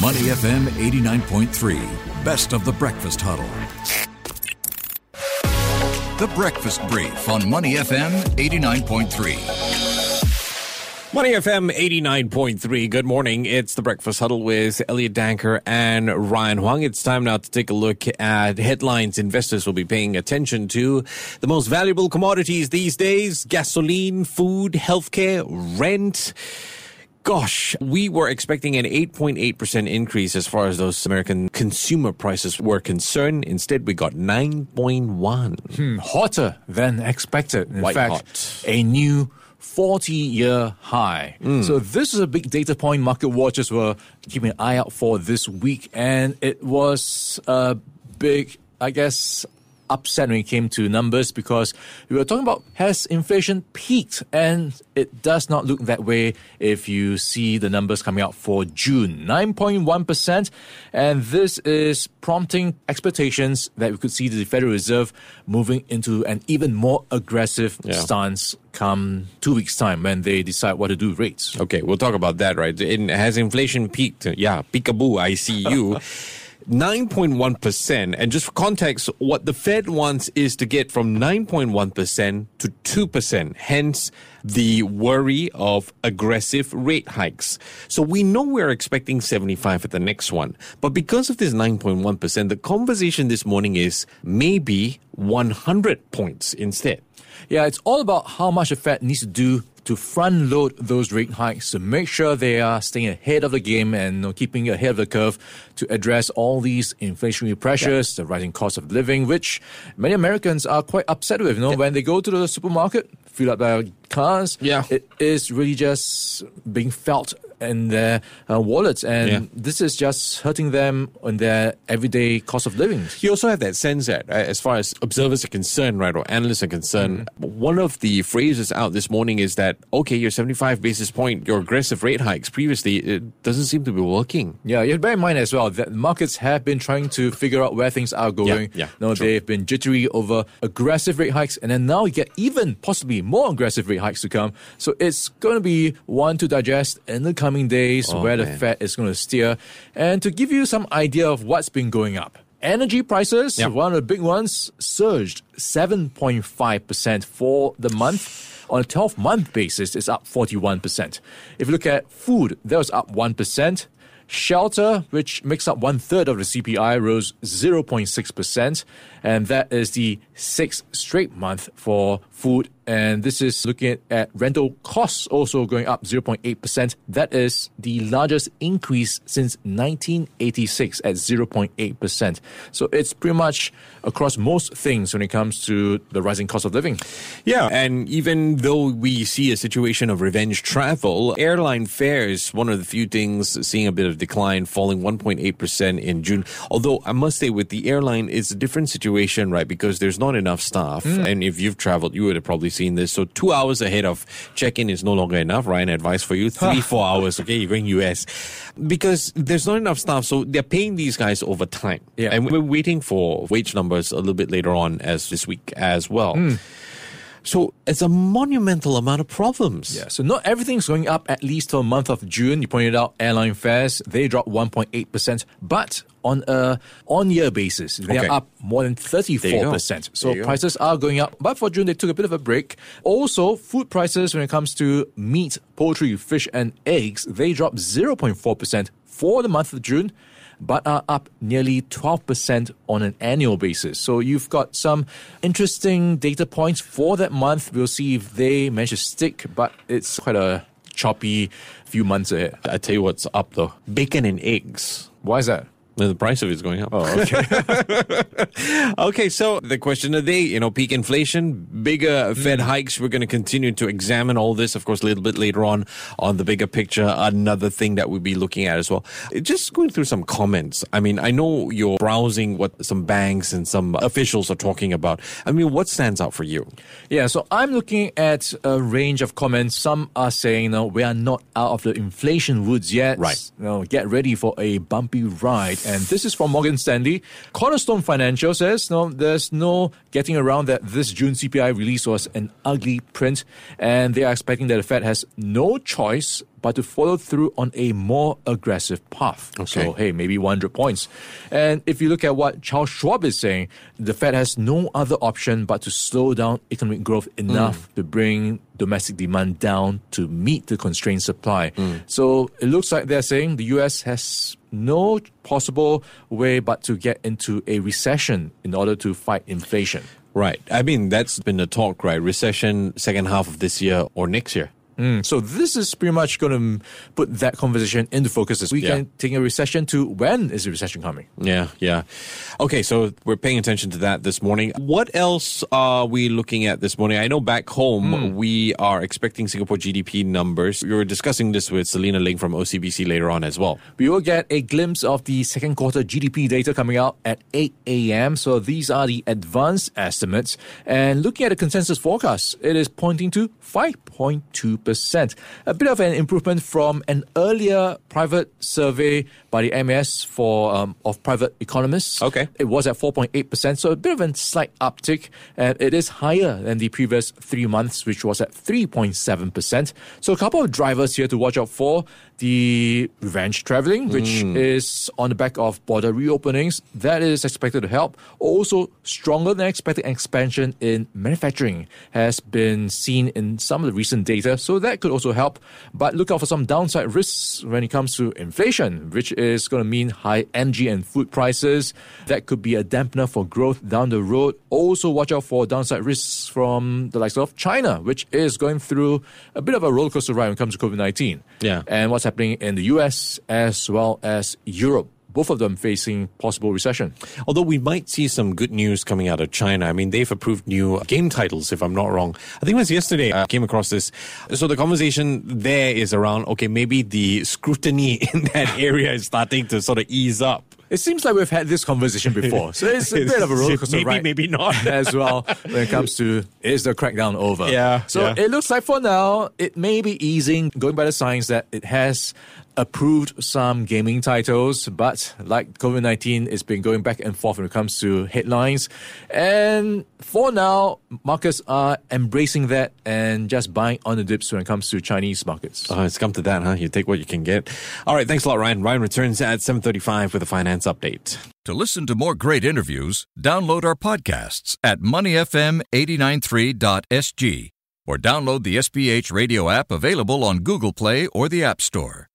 Money FM 89.3, best of the breakfast huddle. The Breakfast Brief on Money FM 89.3. Money FM 89.3. Good morning. It's the Breakfast Huddle with Elliot Danker and Ryan Huang. It's time now to take a look at headlines investors will be paying attention to. The most valuable commodities these days gasoline, food, healthcare, rent gosh, we were expecting an 8.8% increase as far as those American consumer prices were concerned. Instead, we got 9.1. Hmm, hotter than expected. In White fact, hot. a new 40 year high. Hmm. So, this is a big data point market watchers were keeping an eye out for this week, and it was a big, I guess, upset when it came to numbers because we were talking about has inflation peaked and it does not look that way if you see the numbers coming out for June 9.1% and this is prompting expectations that we could see the Federal Reserve moving into an even more aggressive Yeah. stance come 2 weeks time when they decide what to do with rates. Okay, we'll talk about that, right? In, has inflation peaked? Yeah, peekaboo, I see you. 9.1%. And just for context, what the Fed wants is to get from 9.1% to 2%. Hence, the worry of aggressive rate hikes. So we know we're expecting 75 at the next one. But because of this 9.1%, the conversation this morning is maybe 100 points instead. Yeah, it's all about how much the Fed needs to do to front load those rate hikes to make sure they are staying ahead of the game and you know, keeping ahead of the curve to address all these inflationary pressures, the rising cost of living, which many Americans are quite upset with. You know, when they go to the supermarket, fill up their cars, Yeah. it is really just being felt in their uh, wallets, and Yeah. this is just hurting them on their everyday cost of living. You also have that sense that, uh, as far as observers are concerned, right, or analysts are concerned, one of the phrases out this morning is that, okay, your 75 basis point, your aggressive rate hikes previously, it doesn't seem to be working. Yeah, you have to bear in mind as well that markets have been trying to figure out where things are going. yeah, no, true. they've been jittery over aggressive rate hikes, and then now you get even possibly more aggressive rate hikes to come. So it's going to be one to digest in the coming days Oh, where the. Fed is going to steer. And to give you some idea of what's been going up. Energy prices, Yeah. one of the big ones, surged 7.5% for the month. On a 12 month basis, it's up 41%. If you look at food, that was up 1%. Shelter, which makes up one third of the CPI, rose 0.6%. And that is the sixth straight month for food. And this is looking at, rental costs also going up 0.8%. That is the largest increase since 1986 at 0.8%. So it's pretty much across most things when it comes to the rising cost of living. Yeah, and even though we see a situation of revenge travel, airline fares, one of the few things seeing a bit of decline, falling 1.8% in June. Although I must say, with the airline, it's a different situation, right? Because there's not enough staff. Mm. And if you've traveled, you would have probably seen this. So two hours ahead of check in is no longer enough, Ryan. Advice for you three, four hours, okay? You're going US. Because there's not enough staff. So they're paying these guys over time. Yeah. And we're waiting for wage numbers a little bit later on as this week as well. Hmm. So it's a monumental amount of problems. Yeah, so not everything's going up at least till the month of June. You pointed out airline fares, they dropped 1.8%, but on a on-year basis, they Okay. are up more than 34%. So go. prices are going up, but for June they took a bit of a break. Also, food prices when it comes to meat, poultry, fish and eggs, they dropped 0.4% for the month of June. But are up nearly 12% on an annual basis. So you've got some interesting data points for that month. We'll see if they manage to stick, but it's quite a choppy few months ahead. I tell you what's up though bacon and eggs. Why is that? The price of it's going up. Oh, okay. Okay, so the question of the day, you know, peak inflation, bigger Fed hikes. We're going to continue to examine all this, of course, a little bit later on on the bigger picture. Another thing that we'll be looking at as well. Just going through some comments. I mean, I know you're browsing what some banks and some officials are talking about. I mean, what stands out for you? Yeah, so I'm looking at a range of comments. Some are saying, no, we are not out of the inflation woods yet. Right. No, get ready for a bumpy ride. And this is from Morgan Stanley. Cornerstone Financial says, no, there's no getting around that this June CPI release was an ugly print. And they are expecting that the Fed has no choice but to follow through on a more aggressive path. So, hey, maybe 100 points. And if you look at what Charles Schwab is saying, the Fed has no other option but to slow down economic growth enough mm. to bring domestic demand down to meet the constrained supply. Mm. So it looks like they're saying the US has no possible way but to get into a recession in order to fight inflation. Right. I mean, that's been the talk, right? Recession second half of this year or next year. Mm, so this is pretty much going to put that conversation into focus this weekend, Yeah. taking a recession to when is the recession coming? Yeah, yeah. Okay, so we're paying attention to that this morning. What else are we looking at this morning? I know back home we are expecting Singapore GDP numbers. We were discussing this with Selena Ling from OCBC later on as well. We will get a glimpse of the second quarter GDP data coming out at 8 a.m. So these are the advanced estimates. And looking at the consensus forecast, it is pointing to 5.2%. A bit of an improvement from an earlier private survey by the MAS for um, of private economists. Okay. It was at 4.8%, so a bit of a slight uptick, and it is higher than the previous three months, which was at 3.7%. So a couple of drivers here to watch out for. The revenge traveling, which is on the back of border reopenings, that is expected to help. Also, stronger than expected expansion in manufacturing has been seen in some of the recent data, so that could also help. But look out for some downside risks when it comes to inflation, which is going to mean high energy and food prices. That could be a dampener for growth down the road. Also, watch out for downside risks from the likes of China, which is going through a bit of a roller coaster ride when it comes to COVID 19. Yeah. And what's happening in the US as well as Europe. Both of them facing possible recession. Although we might see some good news coming out of China. I mean, they've approved new game titles, if I'm not wrong. I think it was yesterday I came across this. So the conversation there is around, okay, maybe the scrutiny in that area is starting to sort of ease up. It seems like we've had this conversation before. So it's a bit of a roller coaster Maybe, ride. maybe not. as well when it comes to is the crackdown over? Yeah, So yeah. it looks like for now it may be easing, going by the signs that it has approved some gaming titles, but like COVID nineteen, it's been going back and forth when it comes to headlines. And for now, markets are embracing that and just buying on the dips when it comes to Chinese markets. Oh, it's come to that, huh? You take what you can get. All right, thanks a lot, Ryan. Ryan returns at 7.35 with a finance update. To listen to more great interviews, download our podcasts at moneyfm893.sg or download the SPH radio app available on Google Play or the App Store.